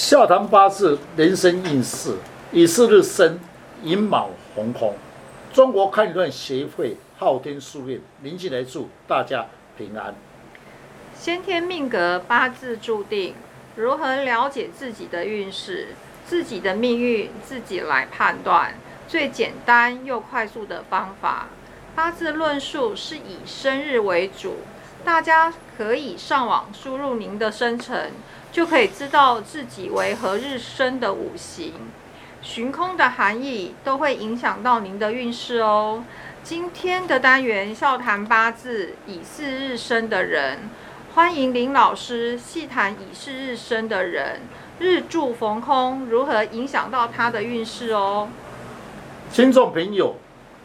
下堂八字人生运势，乙巳日生寅卯红红。中国看论协会昊天书院，林进来祝大家平安。先天命格八字注定，如何了解自己的运势、自己的命运，自己来判断。最简单又快速的方法，八字论述是以生日为主，大家可以上网输入您的生辰。就可以知道自己为何日生的五行、寻空的含义，都会影响到您的运势哦。今天的单元笑谈八字乙巳日生的人，欢迎林老师细谈乙巳日生的人日柱逢空如何影响到他的运势哦。听众朋友、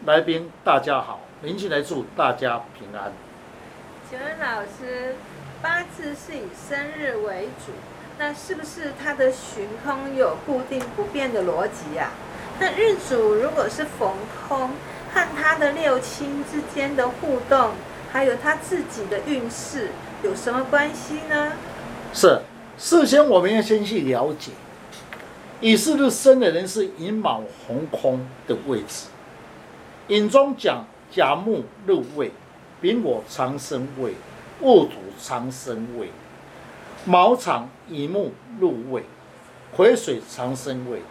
来宾大家好，林进来祝大家平安。请问老师？八字是以生日为主，那是不是它的旬空有固定不变的逻辑啊？那日主如果是逢空，和他的六亲之间的互动，还有他自己的运势有什么关系呢？是，事先我们要先去了解，乙巳日生的人是寅卯红空的位置，寅中讲甲木入位，丙火长生位。戊土长生位，卯场乙木入位，癸水长生位。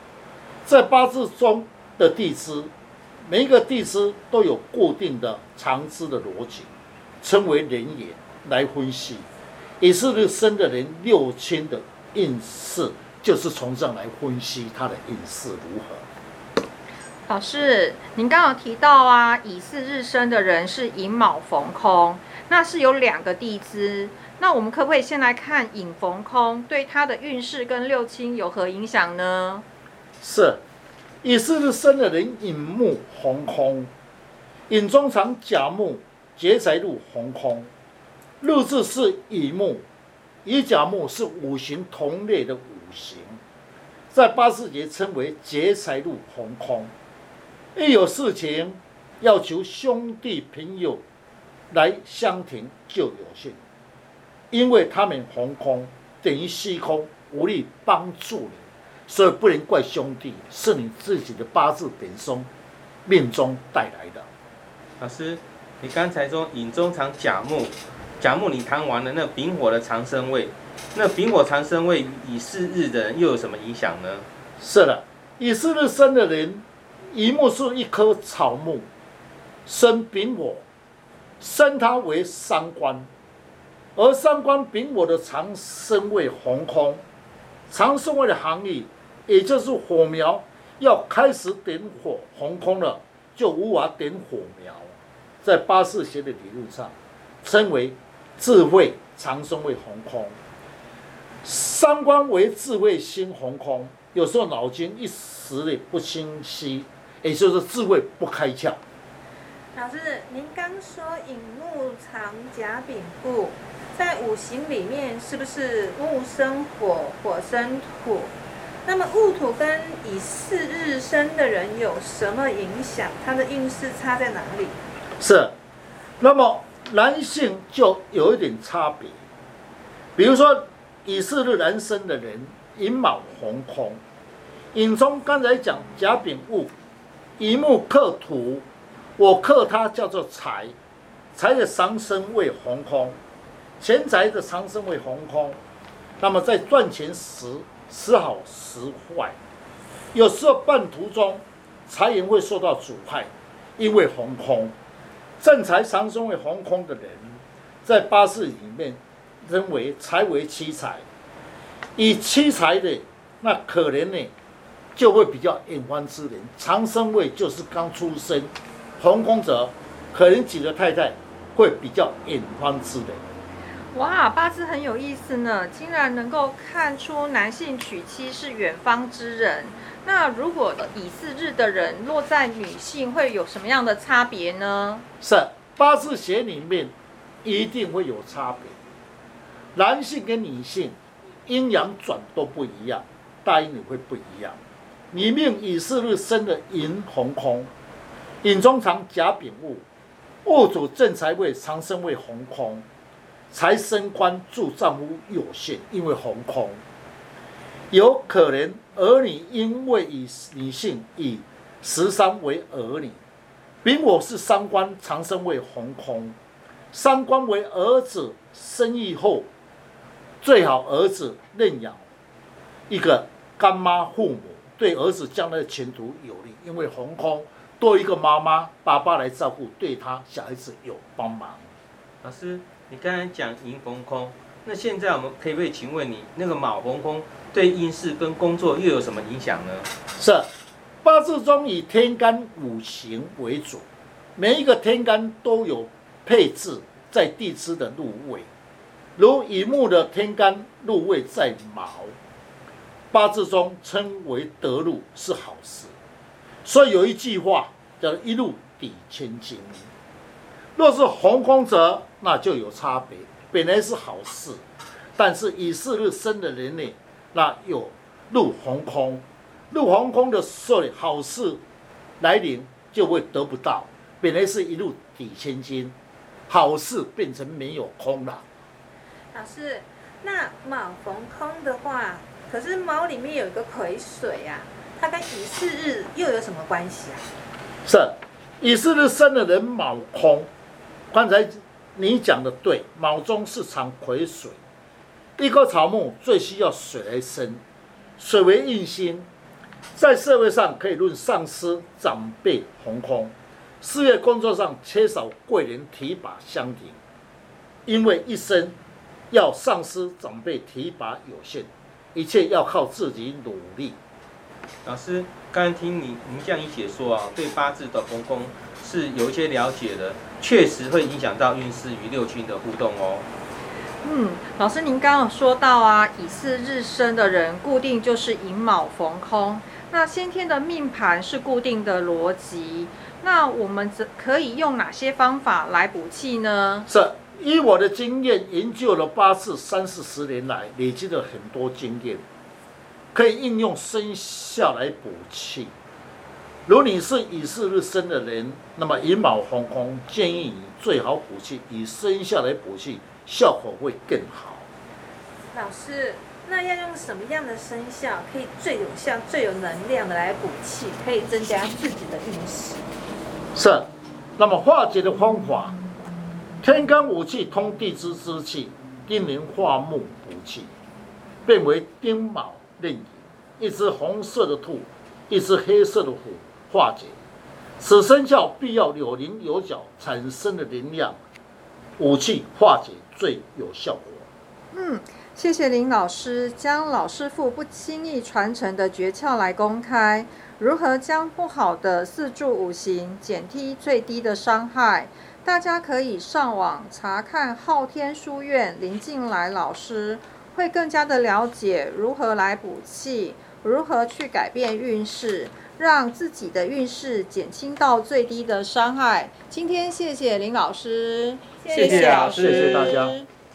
在八字中的地支，每一个地支都有固定的长支的逻辑，称为人也来分析。乙巳日生的人六亲的运势，就是从这来分析他的运势如何。老师，您刚刚提到啊，乙巳日生的人是寅卯逢空。那是有两个地支，那我们可不可以先来看寅逢空对他的运势跟六亲有何影响呢？是，乙巳日生的人寅木红空，寅中藏甲木劫财入红空，日字是乙木，乙甲木是五行同类的五行，在八字节称为劫财入红空，一有事情要求兄弟朋友。来相庭就有限，因为他们红空等于虚空，无力帮助你，所以不能怪兄弟，是你自己的八字本松命中带来的。老师，你刚才说引中藏甲木，甲木你谈完了，那丙火的长生位，那丙火长生位乙巳日的人又有什么影响呢？是的，乙巳日生的人，乙木是一棵草木，生丙火。升它为三官，而三官丙火的长生位红空，长生位的含义，也就是火苗要开始点火，红空了就无法点火苗，在八字学的理论上，称为智慧长生位红空。三官为智慧心红空，有时候脑筋一时的不清晰，也就是智慧不开窍。老师，您刚说寅木藏甲丙戊，在五行里面是不是木生火，火生土？那么戊土跟乙巳日生的人有什么影响？他的运势差在哪里？是，那么男性就有一点差别。比如说乙巳日男生的人，寅卯红空，寅中刚才讲甲丙戊，乙木克土。我克它叫做财，财的上升为红空，钱财的上升为红空，那么在赚钱时时好时坏，有时候半途中财源会受到阻碍，因为红空，正财上升为红空的人，在八字里面认为财为七财，以七财的那可能呢，就会比较眼欢之人，长生位就是刚出生。红空者，可能娶的太太会比较眼光之人。哇，八字很有意思呢，竟然能够看出男性娶妻是远方之人。那如果乙巳日的人落在女性，会有什么样的差别呢？是八字学里面一定会有差别。男性跟女性阴阳转都不一样，大阴女会不一样。你命乙巳日生的寅红空。寅中藏甲丙戊，戊主正财位长生位红空，财生官助丈夫有限，因为红空。有可能儿女因为以女性以十三为儿女，丙火是三官长生为红空，三官为儿子生育后，最好儿子认养一个干妈父母，对儿子将来的前途有利，因为红空多一个妈妈爸爸来照顾，对他小孩子有帮忙。老师，你刚才讲寅逢空，那现在我们可以不可以请问你，那个卯逢空对运势跟工作又有什么影响呢？是八字中以天干五行为主，每一个天干都有配置在地支的入位，如乙木的天干入位在卯，八字中称为得禄是好事，所以有一句话叫“一路抵千金”。若是红空者那就有差别，本来是好事，但是乙巳日生的人呢，那有入红空。入红空的时候，好事来临就会得不到，本来是一路抵千金，好事变成没有空了。老师，那卯逢空的话，可是卯里面有一个癸水啊，它跟乙巳日又有什么关系啊？是乙巳日生的人卯空，刚才你讲的对，卯中是藏癸水，一棵草木最需要水来生，水为印星。在社会上可以论上司、长辈、红空；事业工作上缺少贵人提拔相挺，因为一生要上司、长辈提拔有限，一切要靠自己努力。老师，刚才听您您这样一解说啊，对八字的红空是有一些了解的，确实会影响到运势与六亲的互动哦。嗯，老师您刚刚说到啊，乙巳日生的人固定就是寅卯逢空。那先天的命盘是固定的逻辑，那我们则可以用哪些方法来补气呢？是，依我的经验，研究了八字三四十年来，累积了很多经验，可以应用生肖来补气。如你是乙巳日生的人，那么寅卯红空，建议你最好补气，以生肖来补气，效果会更好。老师。那要用什么样的生肖可以最有效、最有能量的来补气，可以增加自己的运势？是。那么化解的方法，天干五气通地支之气，丁壬化木补气，变为丁卯壬寅，一只红色的兔，一只黑色的虎，化解。此生肖必要有棱有角产生的能量，武器化解最有效果。嗯。谢谢林老师将老师傅不轻易传承的诀窍来公开，如何将不好的四柱五行减低最低的伤害？大家可以上网查看昊天书院林静来老师，会更加的了解如何来补气，如何去改变运势，让自己的运势减轻到最低的伤害。今天谢谢林老师，谢谢老师，谢谢大家。